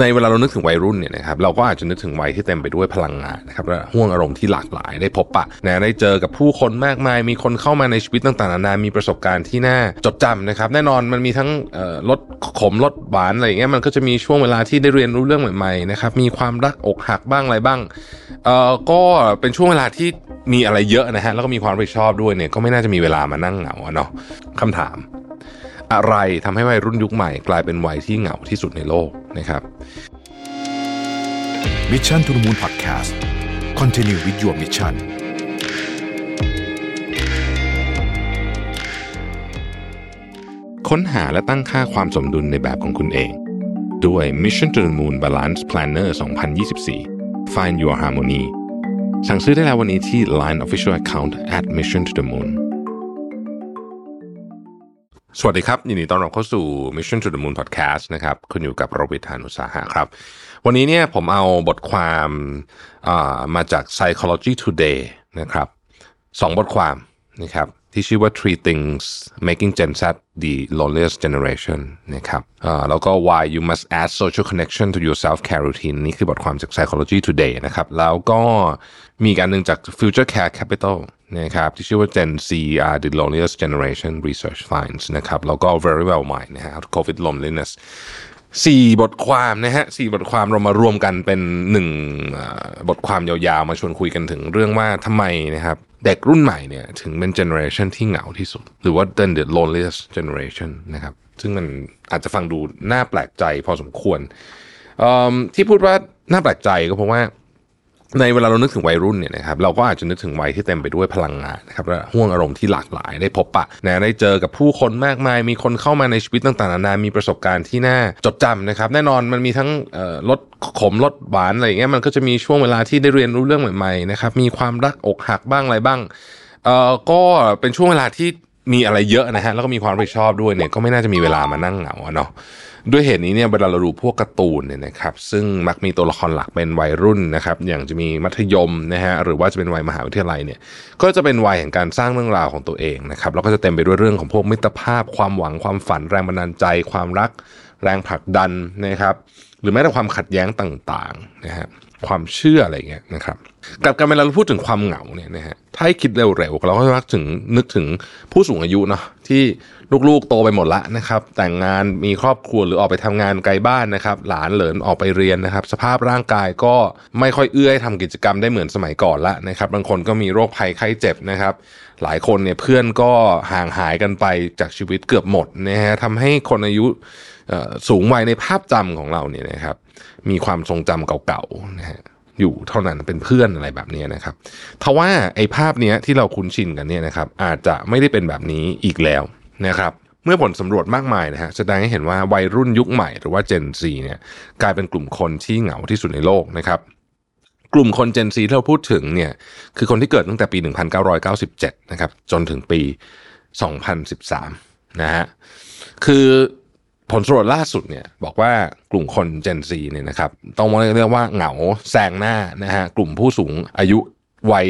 ในเวลาเรานึกถึงวัยรุ่นเนี่ยนะครับเราก็อาจจะนึกถึงวัยที่เต็มไปด้วยพลังงานนะครับและห่วงอารมณ์ที่หลากหลายได้พบปะนะได้เจอกับผู้คนมากมาย มีคนเข้ามาในชีวิตต่างๆนานามีประสบการณ์ที่น่าจดจำนะครับ แน่นอนมันมีทั้งรสขมรสหวานอะไรอย่างเงี้ยมันก็จะมีช่วงเวลาที่ได้เรียนรู้เรื่องใหม่ๆนะครับมีความรักอกหักบ้างอะไรบ้างเอ่อก็เป็นช่วงเวลาที่มีอะไรเยอะนะฮะแล้วก็มีความรับผิดชอบด้วยเนี่ยก็ไม่น่าจะมีเวลามานั่งเหงาเนาะคำถาม อะไรทำให้วัยรุ่นยุคใหม่กลายเป็นวัยที่เหงาที่สุดในโลกนะครับ Mission to the Moon Podcast Continue with your mission ค้นหาและตั้งค่าความสมดุลในแบบของคุณเอง ด้วย Mission to the Moon Balance Planner 2024 Find Your Harmony สั่งซื้อได้แล้ววันนี้ที่ Line Official Account at Mission to the Moon สวัสดีครับ ยินดีต้อนรับเข้าสู่ Mission to the Moon Podcast นะครับคุณอยู่กับโรบิทานุสาหะครับ วันนี้เนี่ยผมเอาบทความามาจาก Psychology Today นะครับสองบทความนะครับที่ชื่อว่า three things making Gen Z the loneliest generation นะครับแล้วก็ why you must add social connection to your self care routine นี่คือบทความจาก Psychology Today นะครับ แล้วก็มีการหนึ่งจาก Future Care Capital นะครับที่ชื่อว่า Gen Z are the loneliest generation research finds นะครับแล้วก็ very well mind นะฮะ COVID loneliness สี่บทความนะฮะสี่บทความเรามารวมกันเป็นหนึ่งบทความยาวๆ มาชวนคุยกันถึงเรื่องว่าทำไมนะครับเด็กรุ่นใหม่เนี่ยถึงเป็นเจเนอเรชันที่เหงาที่สุด หรือว่า the loneliest generation นะครับซึ่งมันอาจจะฟังดูน่าแปลกใจพอสมควรที่พูดว่าน่าแปลกใจก็เพราะว่า ในเวลาเรานึกถึงวัยรุ่นเนี่ยนะครับเราก็อาจจะนึกถึงวัยที่เต็มไปด้วยพลังงานนะครับและห่วงอารมณ์ที่หลากหลายได้พบปะนะได้เจอกับผู้คนมากมาย มีคนเข้ามาในชีวิตต่างๆนานามีประสบการณ์ที่น่าจดจำนะครับ แน่นอนมันมีทั้งรสขมรสหวานอะไรอย่างเงี้ยมันก็จะมีช่วงเวลาที่ได้เรียนรู้เรื่องใหม่ๆนะครับมีความรักอกหักบ้างอะไรบ้างเอ่อก็เป็นช่วงเวลาที่มีอะไรเยอะนะฮะแล้วก็มีความรับผิดชอบด้วยเนี่ยก็ไม่น่าจะมีเวลามานั่งเหงาเนาะ ด้วยเหตุนี้เนี่ยเวลาเราดูพวกการ์ตูนเนี่ยนะครับซึ่งมักมีตัวละครหลักเป็นวัยรุ่นนะครับอย่างจะมีมัธยมนะฮะหรือว่าจะเป็นวัยมหาวิทยาลัยเนี่ยก็จะเป็นวัยแห่งการสร้างเรื่องราวของตัวเองนะครับแล้วก็จะเต็มไปด้วยเรื่องของพวกมิตรภาพ ความหวังความฝันแรงบันดาลใจ ความรัก แรงผลักดันนะครับหรือแม้แต่ความขัดแย้งต่างๆนะฮะความเชื่ออะไรเงี้ยนะครับ กับการเวลาเราพูดถึงความเหงาเนี่ยนะฮะถ้าคิดเร็วๆเราก็มักถึงนึกถึงผู้สูงอายุเนาะที่ลูกๆโตไปหมดละนะครับ แต่งงานมีครอบครัวหรือออกไปทำงานไกลบ้านนะครับ หลานเหลินออกไปเรียนนะครับ สภาพร่างกายก็ไม่ค่อยเอื้อให้ทำกิจกรรมได้เหมือนสมัยก่อนละนะครับ บางคนก็มีโรคภัยไข้เจ็บนะครับ หลายคนเนี่ยเพื่อนก็ห่างหายกันไปจากชีวิตเกือบหมดนะฮะทำให้คนอายุสูงวัยในภาพจำของเราเนี่ยนะครับ มีความทรงจำเก่าๆนะฮะ อยู่เท่านั้นเป็นเพื่อนอะไรแบบนี้นะครับทว่าไอ้ภาพเนี้ยที่เราคุ้นชินกันเนี่ยนะครับอาจจะไม่ได้เป็นแบบนี้อีกแล้วนะครับเมื่อผลสำรวจมากมายนะฮะแสดงให้เห็นว่าวัยรุ่นยุคใหม่หรือว่า Gen Z เนี่ยกลายเป็นกลุ่มคนที่เหงาที่สุดในโลกนะครับกลุ่มคน Gen Z ที่เราพูดถึงเนี่ยคือคนที่เกิดตั้งแต่ปี 1997 นะครับจนถึงปี 2013 นะฮะคือ ผลสำรวจล่าสุดเนี่ยบอกว่ากลุ่มคน Gen Z เนี่ยนะครับต้องเรียกว่าเหงาแซงหน้านะฮะกลุ่มผู้สูงอายุวัย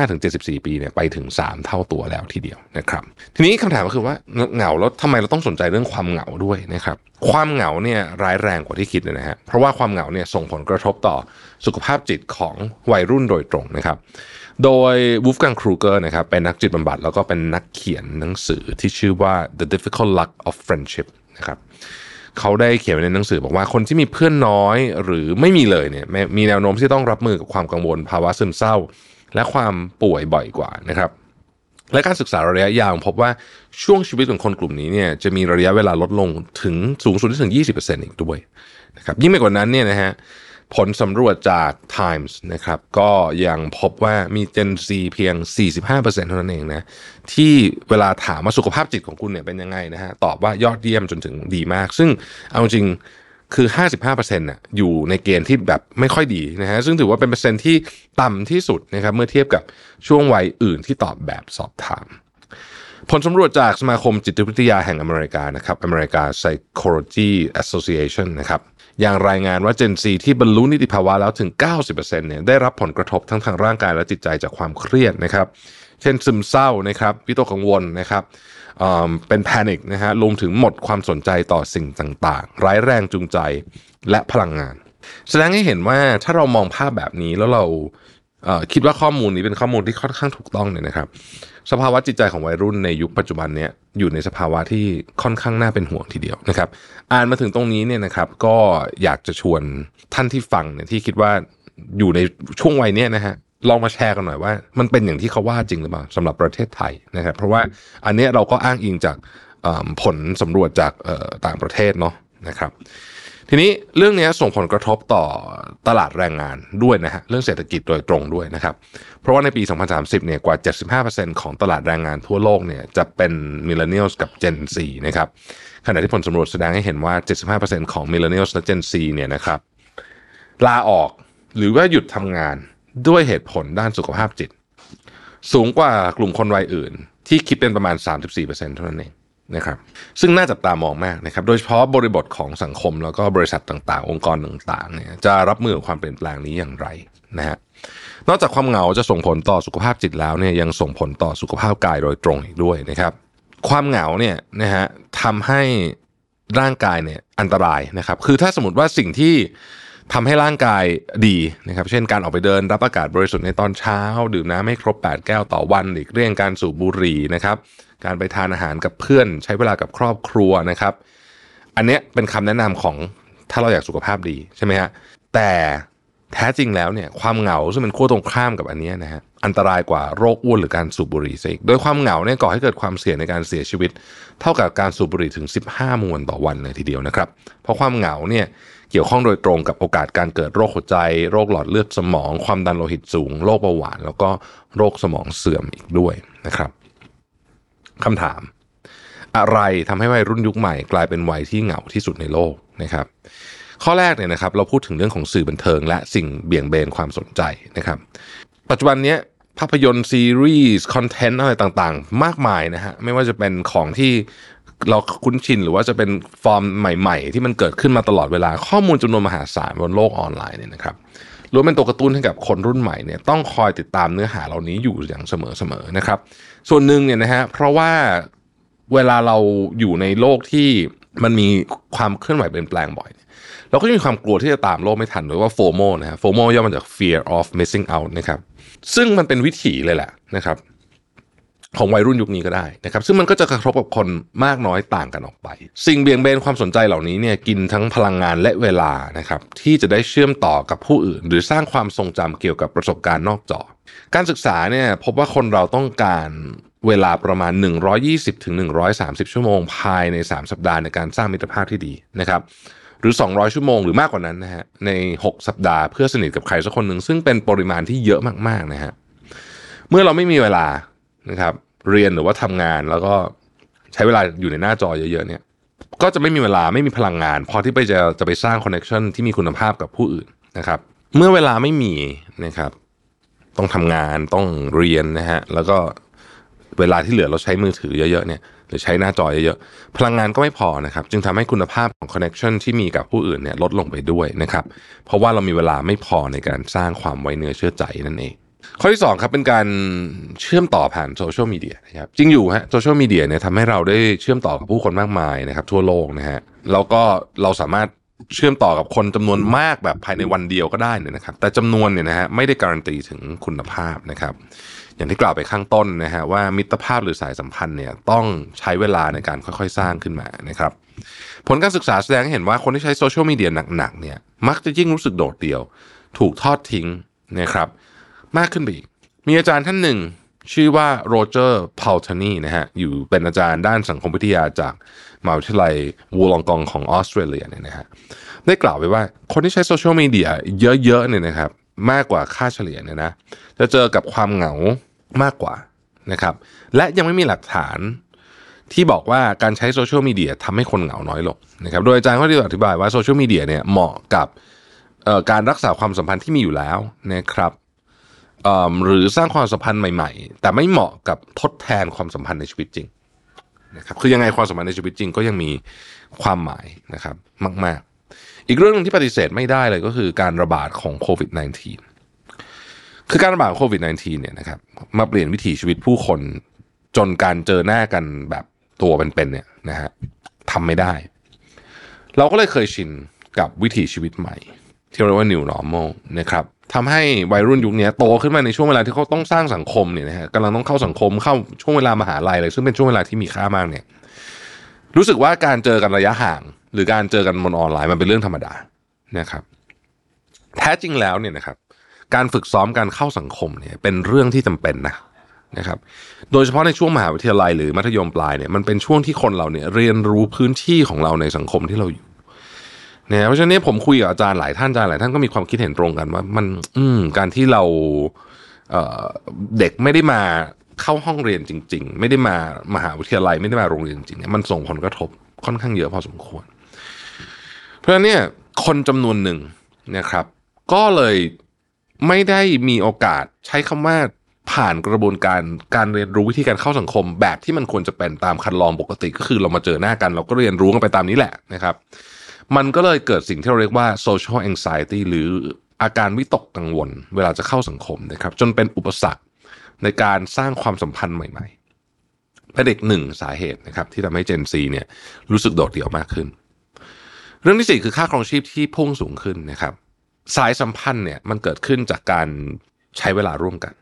65-74 ปีเนี่ยไปถึง 3 เท่าตัวแล้วทีเดียวนะครับ ทีนี้คำถามก็คือว่าเหงาแล้วทำไมเราต้องสนใจเรื่องความเหงาด้วยนะครับ ความเหงาเนี่ยร้ายแรงกว่าที่คิดเลยนะฮะ เพราะว่าความเหงาเนี่ยส่งผลกระทบต่อสุขภาพจิตของวัยรุ่นโดยตรงนะครับ โดยวูฟกังครูเกอร์นะครับเป็นนักจิตบำบัดแล้วก็เป็นนักเขียนหนังสือที่ชื่อว่า The Difficult Luck of Friendship นะครับเขาได้เขียนในหนังสือบอกว่าคนที่มีเพื่อนน้อยหรือไม่มีเลยเนี่ยมีแนวโน้มที่ต้องรับมือกับความกังวลภาวะซึมเศร้า และความป่วยบ่อยกว่านะครับและการศึกษาระยะยาวพบว่าช่วงชีวิตของคนกลุ่มนี้เนี่ยจะมีระยะเวลาลดลงถึงสูงสุดที่ถึง 20%อีกด้วยนะครับยิ่งไปกว่านั้นเนี่ยนะฮะ ผลสำรวจจาก Times นะครับก็ยังพบว่ามี Gen Z เพียง 45%เท่านั้นเองนะที่เวลาถามว่าสุขภาพจิตของคุณเนี่ยเป็นยังไงนะฮะตอบว่ายอดเยี่ยมจนถึงดีมาก ซึ่งเอาจริงคือ 55%น่ะอยู่ในเกณฑ์ที่แบบไม่ค่อยดีนะฮะซึ่งถือว่าเป็นเปอร์เซ็นต์ที่ต่ำที่สุดนะครับเมื่อเทียบกับช่วงวัยอื่นที่ตอบแบบสอบถาม ผลสำรวจจากสมาคมจิตวิทยาแห่งอเมริกานะครับ American Psychology Association นะครับอย่างรายงานว่า Gen Z ที่บรรลุนิติภาวะแล้วถึง 90%เนี่ยได้รับผลกระทบทั้งทางร่างกายและจิตใจจากความเครียดนะครับ เช่นซึมเศร้านะครับวิตกกังวลนะครับเเป็นแพนิคนะฮะรวมถึงหมดความสนใจต่อสิ่งต่างๆ ร้ายแรงจูงใจและพลังงาน แสดงให้เห็นว่าถ้าเรามองภาพแบบนี้แล้วเรา คิดว่าข้อมูลนี้เป็นข้อมูลที่ค่อนข้างถูกต้องเนี่ยนะครับ สภาวะจิตใจของวัยรุ่นในยุคปัจจุบันเนี้ยอยู่ในสภาวะที่ค่อนข้างน่าเป็นห่วงทีเดียวนะครับ อ่านมาถึงตรงนี้เนี่ยนะครับ ก็อยากจะชวนท่านที่ฟังเนี่ยที่คิดว่าอยู่ในช่วงวัยเนี้ยนะฮะลองมาแชร์กันหน่อยว่า มันเป็นอย่างที่เขาว่าจริงหรือเปล่าสำหรับประเทศไทยนะครับ เพราะว่าอันนี้เราก็อ้างอิงจากผลสำรวจจากต่างประเทศเนาะนะครับ ทีนี้เรื่องนี้ส่งผลกระทบต่อตลาดแรงงานด้วยนะฮะเรื่องเศรษฐกิจโดยตรงด้วยนะครับ เพราะว่าในปี 2030 เนี่ยกว่า 75%ของตลาดแรงงานทั่วโลกเนี่ยจะเป็นมิลเลนเนียลกับ Gen Z นะครับขณะที่ผลสำรวจแสดงให้เห็นว่า 75%ของมิลเลนเนียลและ Gen Z เนี่ยนะครับลาออกหรือว่าหยุดทำงานด้วยเหตุผลด้านสุขภาพจิต สูงกว่ากลุ่มคนวัยอื่น ที่คิดเป็นประมาณ 34%เท่านั้นเอง นะครับซึ่งน่าจับตามองมากนะครับโดยเฉพาะบริบทของสังคมแล้วก็บริษัทต่างๆ องค์กรต่างๆเนี่ยจะรับมือกับความเปลี่ยนแปลงนี้อย่างไรนะฮะนอกจากความเหงาจะส่งผลต่อสุขภาพจิตแล้วเนี่ยยังส่งผลต่อสุขภาพกายโดยตรงอีกด้วยนะครับความเหงาเนี่ยนะฮะทำให้ร่างกายเนี่ยอันตรายนะครับคือถ้าสมมติว่าสิ่งที่ทำให้ร่างกายดีนะครับเช่นการออกไปเดินรับอากาศบริสุทธิ์ในตอนเช้า ดื่มน้ำให้ครบ 8 แก้วต่อวันหลีกเลี่ยงการสูบบุหรี่นะครับ การไปทานอาหารกับเพื่อน ใช้เวลากับครอบครัวนะครับ อันเนี้ยเป็นคำแนะนำของถ้าเราอยากสุขภาพดีใช่ไหมฮะแต่แท้จริงแล้วเนี่ยความเหงาซึ่งเป็นขั้วตรงข้ามกับอันเนี้ยนะฮะอันตรายกว่าโรคอ้วนหรือการสูบบุหรี่ซะอีกโดยความเหงาเนี่ยก่อให้เกิดความเสี่ยงในการเสียชีวิต เท่ากับการสูบบุหรี่ถึง 15 มวนต่อวันเลยทีเดียวนะครับเพราะความเหงาเนี่ยเกี่ยวข้องโดยตรงกับโอกาสการเกิดโรคหัวใจ โรคหลอดเลือดสมอง ความดันโลหิตสูง โรคเบาหวาน แล้วก็โรคสมองเสื่อมอีกด้วยนะครับ คำถาม อะไรทำให้วัยรุ่นยุคใหม่ กลายเป็นวัยที่เหงาที่สุดในโลกนะครับข้อแรกเนี่ยนะครับเราพูดถึงเรื่องของสื่อบันเทิง และสิ่งเบี่ยงเบนความสนใจนะครับปัจจุบันนี้ภาพยนตร์ซีรีส์คอนเทนต์อะไรต่างๆ มากมายนะฮะไม่ว่าจะเป็นของที่เราคุ้นชินหรือว่าจะเป็นฟอร์มใหม่ ๆ ที่มันเกิดขึ้นมาตลอดเวลาข้อมูลจำนวนมหาศาลบนโลกออนไลน์เนี่ยนะครับ ล้วนเป็นตัวกระตุ้นให้กับคนรุ่นใหม่เนี่ยต้องคอยติดตามเนื้อหาเหล่านี้อยู่อย่างเสมอๆนะครับ ส่วนหนึ่งเนี่ยนะฮะเพราะว่าเวลาเราอยู่ในโลกที่มันมีความเคลื่อนไหวเปลี่ยนแปลงบ่อย เราก็จะมีความกลัวที่จะตามโลกไม่ทันหรือว่าโฟโมนะฮะโฟโมย่อมาจาก fear of missing out นะครับซึ่งมันเป็นวิถีเลยแหละนะครับ ของวัยรุ่นยุคนี้ก็ได้นะครับ ซึ่งมันก็จะกระทบกับคนมากน้อยต่างกันออกไป สิ่งเบี่ยงเบนความสนใจเหล่านี้เนี่ยกินทั้งพลังงานและเวลานะครับที่จะได้เชื่อมต่อกับผู้อื่น หรือสร้างความทรงจำเกี่ยวกับประสบการณ์นอกจอ การศึกษาเนี่ยพบว่าคนเราต้องการเวลาประมาณ 120ถึง130 ชั่วโมง ภายใน 3 สัปดาห์ในการสร้างมิตรภาพที่ดีนะครับหรือ 200 ชั่วโมงหรือมากกว่านั้นนะฮะใน 6 สัปดาห์เพื่อสนิทกับใครสักคนหนึ่งซึ่งเป็นปริมาณที่เยอะมากๆนะฮะเมื่อเราไม่มีเวลา นะครับ เรียนหรือว่าทำงานแล้วก็ใช้เวลาอยู่ในหน้าจอเยอะๆเนี่ย ก็จะไม่มีเวลาไม่มีพลังงาน พอที่ไปจะจะไปสร้างคอนเน c t ชันที่มีคุณภาพกับผู้อื่นนะครับ เมื่อเวลาไม่มีนะครับ ต้องทำงานต้องเรียนนะฮะแล้วก็เวลาที่เหลือเราใช้มือถือเยอะๆเนี่ยหรือใช้หน้าจอเยอะๆพลังงานก็ไม่พอนะครับ จึงทำให้คุณภาพของคอนเน c t ชันที่มีกับผู้อื่นเนี่ยลดลงไปด้วยนะครับ เพราะว่าเรามีเวลาไม่พอในการสร้างความไว้เนื้อเชื่อใจนั่นเอง ข้อที่2ครับเป็นการเชื่อมต่อผ่านโซเชียลมีเดียนะครับจริงอยู่ฮะโซเชียลมีเดียเนี่ยทำให้เราได้เชื่อมต่อกับผู้คนมากมายนะครับทั่วโลกนะฮะแล้วก็เราสามารถเชื่อมต่อกับคนจำนวนมากแบบภายในวันเดียวก็ได้เนี่ยนะครับ แต่จำนวนเนี่ยนะฮะไม่ได้การันตีถึงคุณภาพนะครับ อย่างที่กล่าวไปข้างต้นนะฮะว่ามิตรภาพหรือสายสัมพันธ์เนี่ยต้องใช้เวลาในการค่อยๆ สร้างขึ้นมานะครับ ผลการศึกษาแสดงให้เห็นว่าคนที่ใช้โซเชียลมีเดียหนักๆเนี่ยมักจะยิ่งรู้สึกโดดเดี่ยว ถูกทอดทิ้งนะครับ มากขึ้นไปอีก มีอาจารย์ท่านหนึ่ง ชื่อว่าโรเจอร์พาลทานีนะฮะอยู่เป็นอาจารย์ด้านสังคมวิทยาจากมหาวิทยาลัยวูลองกองของออสเตรเลียเนี่ยนะฮะได้กล่าวไว้ว่าคนที่ใช้โซเชียลมีเดียเยอะๆเนี่ยนะครับมากกว่าค่าเฉลี่ยเนี่ยนะจะเจอกับความเหงามากกว่านะครับและยังไม่มีหลักฐานที่บอกว่าการใช้โซเชียลมีเดียทำให้คนเหงาน้อยลงนะครับโดยอาจารย์เขาได้อธิบายว่าโซเชียลมีเดียเนี่ยเหมาะกับการรักษาความสัมพันธ์ที่มีอยู่แล้วนะครับ หรือสร้างความสัมพันธ์ใหม่ ๆ แต่ไม่เหมาะกับทดแทนความสัมพันธ์ในชีวิตจริงนะครับคือยังไงความสัมพันธ์ในชีวิตจริงก็ยังมีความหมายนะครับมาก ๆ อีกเรื่องหนึงที่ปฏิเสธไม่ได้เลยก็คือการระบาดของโควิด -19 คือการระบาดของโควิด -19 เนี่ยนะครับมาเปลี่ยนวิถีชีวิตผู้คนจนการเจอหน้ากันแบบตัวเป็นๆเนี่ยนะฮะทำไม่ได้ เราก็เลยเคยชินกับวิถีชีวิตใหม่ ที่เรียกว่า new normal นะครับทำให้วัยรุ่นยุคนี้โตขึ้นมาในช่วงเวลาที่เขาต้องสร้างสังคมเนี่ยนะฮะกำลังต้องเข้าสังคมเข้าช่วงเวลามหาลัยเลยซึ่งเป็นช่วงเวลาที่มีค่ามากเนี่ยรู้สึกว่าการเจอกันระยะห่าง หรือการเจอกันบนออนไลน์มันเป็นเรื่องธรรมดานะครับ แท้จริงแล้วเนี่ยนะครับ การฝึกซ้อมการเข้าสังคมเนี่ยเป็นเรื่องที่จำเป็นนะนะครับ โดยเฉพาะในช่วงมหาวิทยาลัยหรือมัธยมปลายเนี่ยมันเป็นช่วงที่คนเราเนี่ยเรียนรู้พื้นที่ของเราในสังคมที่เราอยู่ นี่ยเพราะฉะนั้นผมคุยกับอาจารย์หลายท่านอาจารย์หลายท่านก็มีความคิดเห็นตรงกันว่ามันอืมการที่เราเเด็กไม่ได้มาเข้าห้องเรียนจริง ๆ ไม่ได้มามหาวิทยาลัยไม่ได้มาโรงเรียนจริงๆเนี่ยมันส่งผลกระทบค่อนข้างเยอะพอสมควร เพราะฉะนั้นเนี่ยคนจำนวนหนึ่งนะครับ ก็เลยไม่ได้มีโอกาสใช้คำว่าผ่านกระบวนการการเรียนรู้วิธีการเข้าสังคม แบบที่มันควรจะเป็นตามคันลองปกติ ก็คือเรามาเจอหน้ากัน เราก็เรียนรู้กันไปตามนี้แหละนะครับ มันก็เลยเกิดสิ่งที่เราเรียกว่า social anxiety หรืออาการวิตกกังวล เวลาจะเข้าสังคมนะครับ จนเป็นอุปสรรคในการสร้างความสัมพันธ์ใหม่ๆเป็นเด็กหนึ่งสาเหตุนะครับ ที่ทำให้ Gen Z เนี่ยรู้สึกโดดเดี่ยวมากขึ้น เรื่องที่สี่คือค่าครองชีพที่พุ่งสูงขึ้นนะครับ สายสัมพันธ์เนี่ยมันเกิดขึ้นจากการใช้เวลาร่วมกัน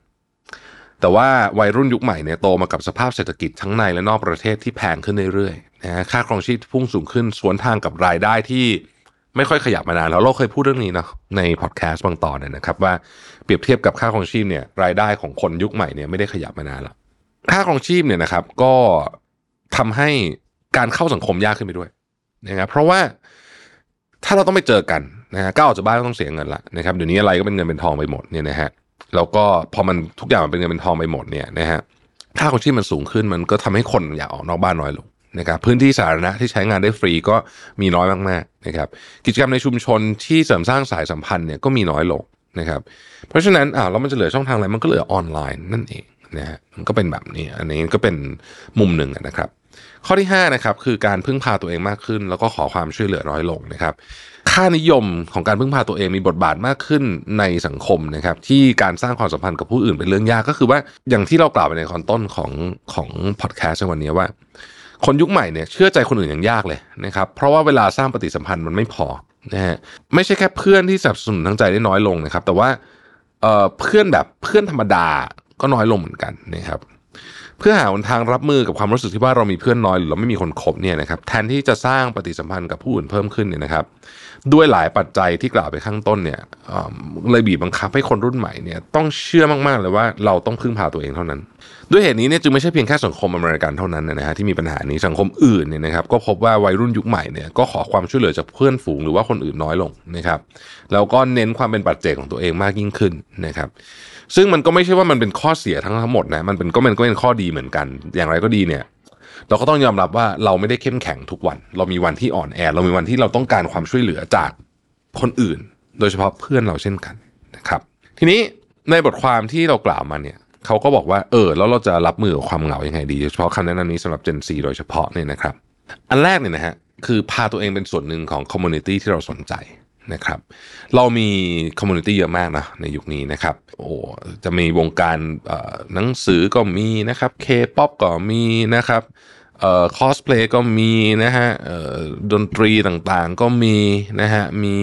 แต่ว่าวัยรุ่นยุคใหม่เนี่ยโตมากับสภาพเศรษฐกิจทั้งในและนอกประเทศที่แพงขึ้นเรื่อยๆนะฮะค่าครองชีพพุ่งสูงขึ้นสวนทางกับรายได้ที่ไม่ค่อยขยับมานานแล้วเราเคยพูดเรื่องนี้เนาะในพอดแคสต์บางตอนเนี่ยนะครับว่าเปรียบเทียบกับค่าครองชีพเนี่ยรายได้ของคนยุคใหม่เนี่ยไม่ได้ขยับมานานแล้วค่าครองชีพเนี่ยนะครับก็ทำให้การเข้าสังคมยากขึ้นไปด้วยนะครับเพราะว่าถ้าเราต้องไปเจอกันนะฮะก้าวออกจากบ้านก็ต้องเสียเงินละนะครับเดี๋ยวนี้อะไรก็เป็นเงินเป็นทองไปหมดเนี่ยนะฮะ แล้วก็พอมันทุกอย่างมันเป็นเงินเป็นทองไปหมดเนี่ยนะฮะค่าของชีพมันสูงขึ้นมันก็ทำให้คนอยากออกนอกบ้านน้อยลงนะครับพื้นที่สาธารณะที่ใช้งานได้ฟรีก็มีน้อยมากๆนะครับกิจกรรมในชุมชนที่เสริมสร้างสายสัมพันธ์เนี่ยก็มีน้อยลงนะครับเพราะฉะนั้นอ่าแล้วมันจะเหลือช่องทางอะไรมันก็เหลือออนไลน์นั่นเองนะฮะมันก็เป็นแบบนี้ อันนี้ก็เป็นมุมหนึ่งนะครับ ข้อที่5นะครับคือการพึ่งพาตัวเองมากขึ้น แล้วก็ขอความช่วยเหลือน้อยลงนะครับ ค่านิยมของการพึ่งพาตัวเองมีบทบาทมากขึ้นในสังคมนะครับที่การสร้างความสัมพันธ์กับผู้อื่นเป็นเรื่องยากก็คือว่าอย่างที่เรากล่าวไปในตอนต้นของของพอดแคสต์ในวันนี้ว่า คนยุคใหม่เนี่ยเชื่อใจคนอื่นอย่างยากเลยนะครับเพราะว่าเวลาสร้างปฏิสัมพันธ์มันไม่พอนะฮะไม่ใช่แค่เพื่อนที่สนับสนุนทั้งใจได้น้อยลงนะครับ แต่ว่าเเพื่อนแบบเพื่อนธรรมดาก็น้อยลงเหมือนกันนะครับ เพื่อหาหนทางรับมือกับความรู้สึกที่ว่าเรามีเพื่อนน้อยหรือเราไม่มีคนคบเนี่ยนะครับแทนที่จะสร้างปฏิสัมพันธ์กับผู้อื่นเพิ่มขึ้นเนี่ยนะครับ ด้วยหลายปัจจัยที่กล่าวไปข้างต้นเนี่ยเลยบีบบังคับให้คนรุ่นใหม่เนี่ยต้องเชื่อมากๆเลยว่าเราต้องพึ่งพาตัวเองเท่านั้น ด้วยเหตุนี้เนี่ยจึงไม่ใช่เพียงแค่สังคมอเมริกันเท่านั้นนะฮะที่มีปัญหานี้สังคมอื่นเนี่ยนะครับก็พบว่าวัยรุ่นยุคใหม่เนี่ยก็ขอความช่วยเหลือจากเพื่อนฝูงหรือว่าคนอื่นน้อยลงนะครับแล้วก็เน้นความเป็นปัจเจกของตัวเองมากยิ่งขึ้นนะครับซึ่งมันก็ไม่ใช่ว่ามันเป็นข้อเสียทั้งหมดนะมันเป็นก็มันก็เป็นข้อดีเหมือนกัน อย่างไรก็ดีเนี่ย เราก็ต้องยอมรับว่าเราไม่ได้เข้มแข็งทุกวัน เรามีวันที่อ่อนแอ เรามีวันที่เราต้องการความช่วยเหลือจากคนอื่น โดยเฉพาะเพื่อนเราเช่นกันนะครับ ทีนี้ในบทความที่เรากล่าวมาเนี่ยเขาก็บอกว่าเออแล้วเราจะรับมือกับความเหงายังไงดีโดยเฉพาะคำแนะนำนี้สำหรับ Gen Z โดยเฉพาะเนี่ยนะครับ อันแรกเนี่ยนะฮะคือพาตัวเองเป็นส่วนหนึ่งของ community ที่เราสนใจ นะครับ เรามี community เยอะมากนะในยุคนี้นะครับ โอ้จะมีวงการหนังสือก็มีนะครับเคป๊อปก็มีนะครับเอ่อคอสเพลย์ก็มีนะฮะเอ่อดนตรีต่างๆก็มีนะฮะมี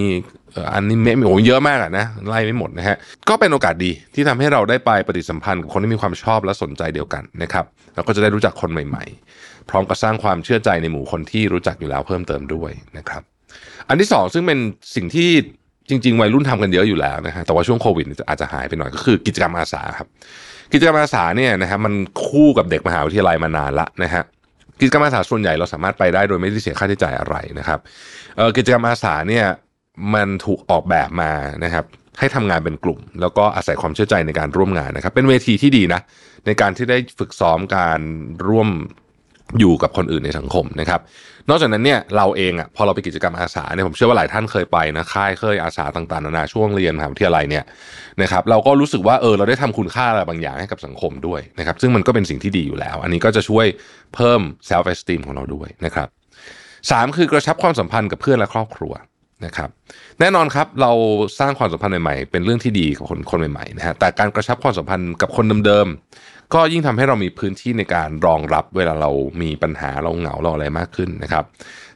อ่ออนิเมะมีโอ้เยอะมากอะนะไล่ไม่หมดนะฮะก็เป็นโอกาสดีที่ทำให้เราได้ไปปฏิสัมพันธ์กับคนที่มีความชอบและสนใจเดียวกันนะครับเราก็จะได้รู้จักคนใหม่ ๆ พร้อมกับสร้างความเชื่อใจในหมู่คนที่รู้จักอยู่แล้วเพิ่มเติมด้วยนะครับ อันที่สองซึ่งเป็นสิ่งที่จริง ๆ วัยรุ่นทำกันเยอะอยู่แล้วนะฮะแต่ว่าช่วงโควิดอาจจะหายไปหน่อยก็คือกิจกรรมอาสาครับ กิจกรรมอาสาเนี่ยนะฮะมันคู่กับเด็กมหาวิทยาลัยมานานละนะฮะกิจกรรมอาสาส่วนใหญ่เราสามารถไปได้โดยไม่ได้เสียค่าใช้จ่ายอะไรนะครับกิจกรรมอาสาเนี่ยมันถูกออกแบบมานะครับให้ทำงานเป็นกลุ่ม แล้วก็อาศัยความเชื่อใจในการร่วมงานนะครับ เป็นเวทีที่ดีนะในการที่ได้ฝึกซ้อมการร่วมอยู่กับคนอื่นในสังคมนะครับ นอกจากนั้นเนี่ยเราเองอะพอเราไปกิจกรรมอาสาเนี่ยผมเชื่อว่าหลายท่านเคยไปนะค่ายเคยอาสาต่างๆนานาช่วงเรียนมหาวิทยาลัยเนี่ยนะครับเราก็รู้สึกว่าเออเราได้ทำคุณค่าอะไรบางอย่างให้กับสังคมด้วยนะครับซึ่งมันก็เป็นสิ่งที่ดีอยู่แล้ว อันนี้ก็จะช่วยเพิ่ม self esteem ของเราด้วยนะครับสามคือกระชับความสัมพันธ์กับเพื่อนและครอบครัว นะครับแน่นอนครับเราสร้างความสัมพันธ์ใหม่ๆเป็นเรื่องที่ดีกับคนคนใหม่ๆนะฮะแต่การกระชับความสัมพันธ์กับคนเดิมๆก็ยิ่งทำให้เรามีพื้นที่ในการรองรับเวลาเรามีปัญหาเราเหงาเราอะไรมากขึ้นนะครับ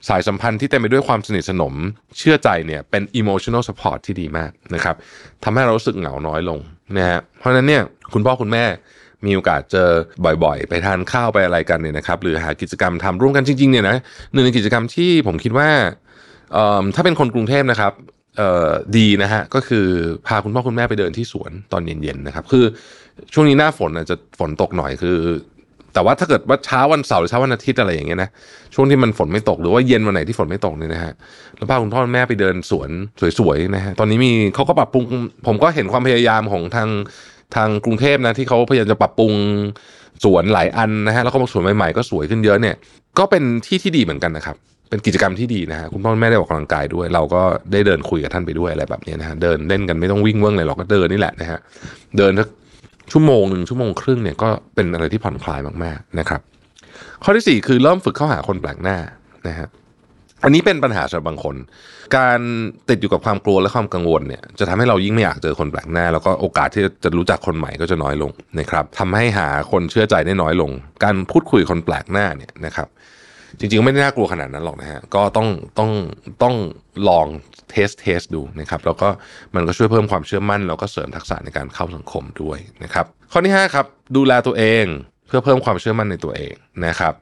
สายสัมพันธ์ที่เต็มไปด้วยความสนิทสนมเชื่อใจเนี่ยเป็น emotional support ที่ดีมากนะครับทำให้เรารู้สึกเหงาน้อยลงนะฮะเพราะฉะนั้นเนี่ยคุณพ่อคุณแม่มีโอกาสเจอบ่อยๆ ไปทานข้าวไปอะไรกันเนี่ยนะครับ หรือหากิจกรรมทำร่วมกันจริงๆเนี่ยนะหนึ่งในกิจกรรมที่ผมคิดว่า ถ้าเป็นคนกรุงเทพนะครับดีนะฮะก็คือพาคุณพ่อคุณแม่ไปเดินที่สวนตอนเย็นๆนะครับ คือช่วงนี้หน้าฝนจจะฝนตกหน่อยคือ แต่ว่าถ้าเกิดว่าเช้าวันเสาร์หรือเช้าวันอาทิตย์อะไรอย่างเงี้ยนะช่วงที่มันฝนไม่ตกหรือว่าเย็นวันไหนที่ฝนไม่ตกเนี่ยนะฮะแล้วพาคุณพ่อคุณแม่ไปเดินสวนสวยๆนะฮะตอนนี้มีเขาก็ปรับปรุง ผมก็เห็นความพยายามของทางทางกรุงเทพนะที่เขาพยายามจะปรับปรุงสวนหลายอันนะฮะแล้วก็สวนใหม่ๆก็สวยขึ้นเยอะเนี่ย ก็เป็นที่ที่ดีเหมือนกันนะครับ เป็นกิจกรรมที่ดีนะฮะคุณพ่อแม่ได้ออกกำลังกายด้วย เราก็ได้เดินคุยกับท่านไปด้วยอะไรแบบนี้นะฮะเดินเล่นกันไม่ต้องวิ่งเวิ้งเลยหรอกก็เดินนี่แหละนะฮะเดินสักชั่วโมงหนึ่งชั่วโมงครึ่งเนี่ยก็เป็นอะไรที่ผ่อนคลายมากๆนะครับ ข้อที่สี่คือเริ่มฝึกเข้าหาคนแปลกหน้านะฮะอันนี้เป็นปัญหาสำหรับบางคน การติดอยู่กับความกลัวและความกังวลเนี่ยจะทำให้เรายิ่งไม่อยากเจอคนแปลกหน้า แล้วก็โอกาสที่จะรู้จักคนใหม่ก็จะน้อยลงนะครับทำให้หาคนเชื่อใจได้น้อยลง การพูดคุยคนแปลกหน้าเนี่ยนะครับ จริง ๆ ไม่ได้น่ากลัวขนาดนั้นหรอกนะฮะก็ต้องต้องต้องลอง test test ดูนะครับแล้วก็มันก็ช่วยเพิ่มความเชื่อมั่น แล้วก็เสริมทักษะในการเข้าสังคมด้วยนะครับข้อที่5ครับดูแลตัวเองเพื่อเพิ่มความเชื่อมั่นในตัวเองนะครับ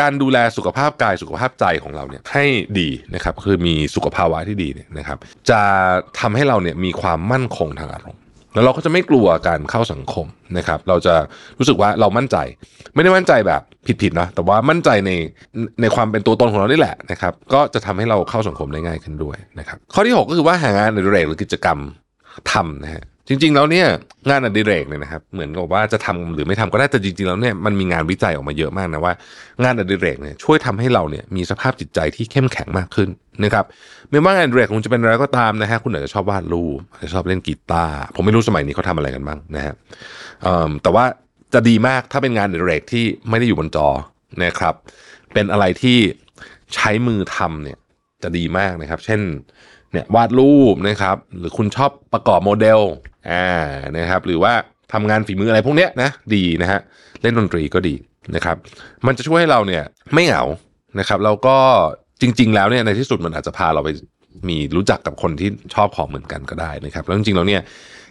การดูแลสุขภาพกายสุขภาพใจของเราเนี่ยให้ดีนะครับคือมีสุขภาวะที่ดีเนี่ยนะครับ จะทำให้เราเนี่ยมีความมั่นคงทางอารมณ์ แล้วเราก็จะไม่กลัวการเข้าสังคมนะครับ เราจะรู้สึกว่าเรามั่นใจ ไม่ได้มั่นใจแบบผิดๆนะแต่ว่ามั่นใจในในความเป็นตัวตนของเรานี่แหละนะครับ ก็จะทำให้เราเข้าสังคมได้ง่ายขึ้นด้วยนะครับ ข้อที่ 6 ก็คือว่าหางานในเรกหรือกิจกรรมทำนะฮะ จริง ๆ แล้วเนี่ยงานอดิเรกเนี่ยนะครับเหมือนกับว่าจะทำหรือไม่ทำก็ได้แต่จริง ๆ แล้วเนี่ยมันมีงานวิจัยออกมาเยอะมากนะว่า งานอดิเรกเนี่ยช่วยทำให้เราเนี่ยมีสภาพจิตใจที่เข้มแข็งมากขึ้นนะครับไม่ว่างานอดิเรกคุณจะเป็นอะไรก็ตามนะฮะคุณอาจจะชอบวาดรูปอาจจะชอบเล่นกีตาร์ผมไม่รู้สมัยนี้เขาทำอะไรกันบ้างนะฮะแต่ว่าจะดีมากถ้าเป็นงานอดิเรกที่ไม่ได้อยู่บนจอนะครับเป็นอะไรที่ใช้มือทำเนี่ยจะดีมากนะครับ เช่น เนี่ยวาดรูปนะครับหรือคุณชอบประกอบโมเดลอ่านะครับหรือว่าทำงานฝีมืออะไรพวกเนี้ยนะดีนะฮะเล่นดนตรีก็ดีนะครับมันจะช่วยให้เราเนี่ยไม่เหงานะครับแล้วก็จริง ๆ แล้วเนี่ยในที่สุดมันอาจจะพาเราไปมีรู้จักกับคนที่ชอบของเหมือนกันก็ได้นะครับแล้วจริงๆแล้วเนี่ย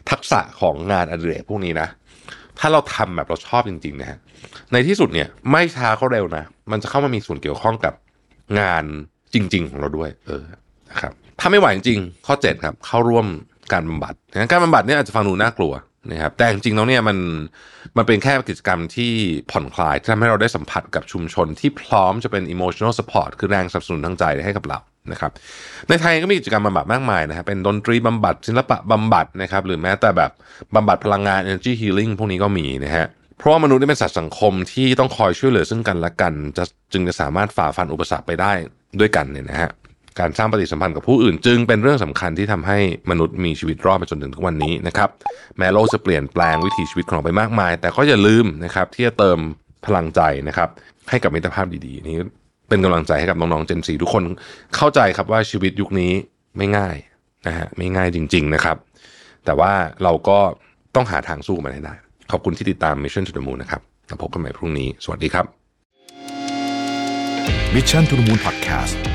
ทักษะของงานอดิเรกพวกนี้นะถ้าเราทำแบบเราชอบจริงๆนะฮะในที่สุดเนี่ยไม่ช้าก็เร็วนะ มันจะเข้ามามีส่วนเกี่ยวข้องกับงานจริง ๆ ของเราด้วย เออนะครับ ถ้าไม่ไหวจริงข้อ 7 ครับเข้าร่วมการบำบัดนะการบำบัดเนี่ยอาจจะฟังดูน่ากลัวนะครับแต่จริงๆแล้วเนี่ยมันมันเป็นแค่กิจกรรมที่ผ่อนคลายที่ทำให้เราได้สัมผัสกับชุมชนที่พร้อมจะเป็น emotional support คือแรงสนับสนุนทางใจให้กับเรานะครับ ในไทยก็มีกิจกรรมบำบัดมากมายนะครับเป็นดนตรีบำบัดศิลปะบำบัดนะครับหรือแม้แต่แบบบำบัดพลังงาน energy healing พวกนี้ก็มีนะฮะเพราะว่ามนุษย์นี่เป็นสัตว์สังคมที่ต้องคอยช่วยเหลือซึ่งกันและกันจะจึงจะสามารถฝ่าฟันอุปสรรคไปได้ด้วยกันเนี่ยนะฮะ การสร้างปฏิสัมพันธ์กับผู้อื่น จึงเป็นเรื่องสำคัญที่ทำให้มนุษย์มีชีวิตรอดไปจนถึงทุกวันนี้นะครับแม้โลกจะเปลี่ยนแปลงวิถีชีวิตของเราไปมากมาย แต่ก็อย่าลืมนะครับที่จะเติมพลังใจนะครับให้กับมิตรภาพดีๆ นี้เป็นกำลังใจให้กับน้องๆ Gen 4ทุกคนเข้าใจครับว่าชีวิตยุคนี้ไม่ง่ายนะฮะไม่ง่ายจริง ๆนะครับ แต่ว่าเราก็ต้องหาทางสู้มันให้ได้ ขอบคุณที่ติดตาม Mission to the Moon นะครับแล้วพบกันใหม่พรุ่งนี้ สวัสดีครับ Mission to the Moon Podcast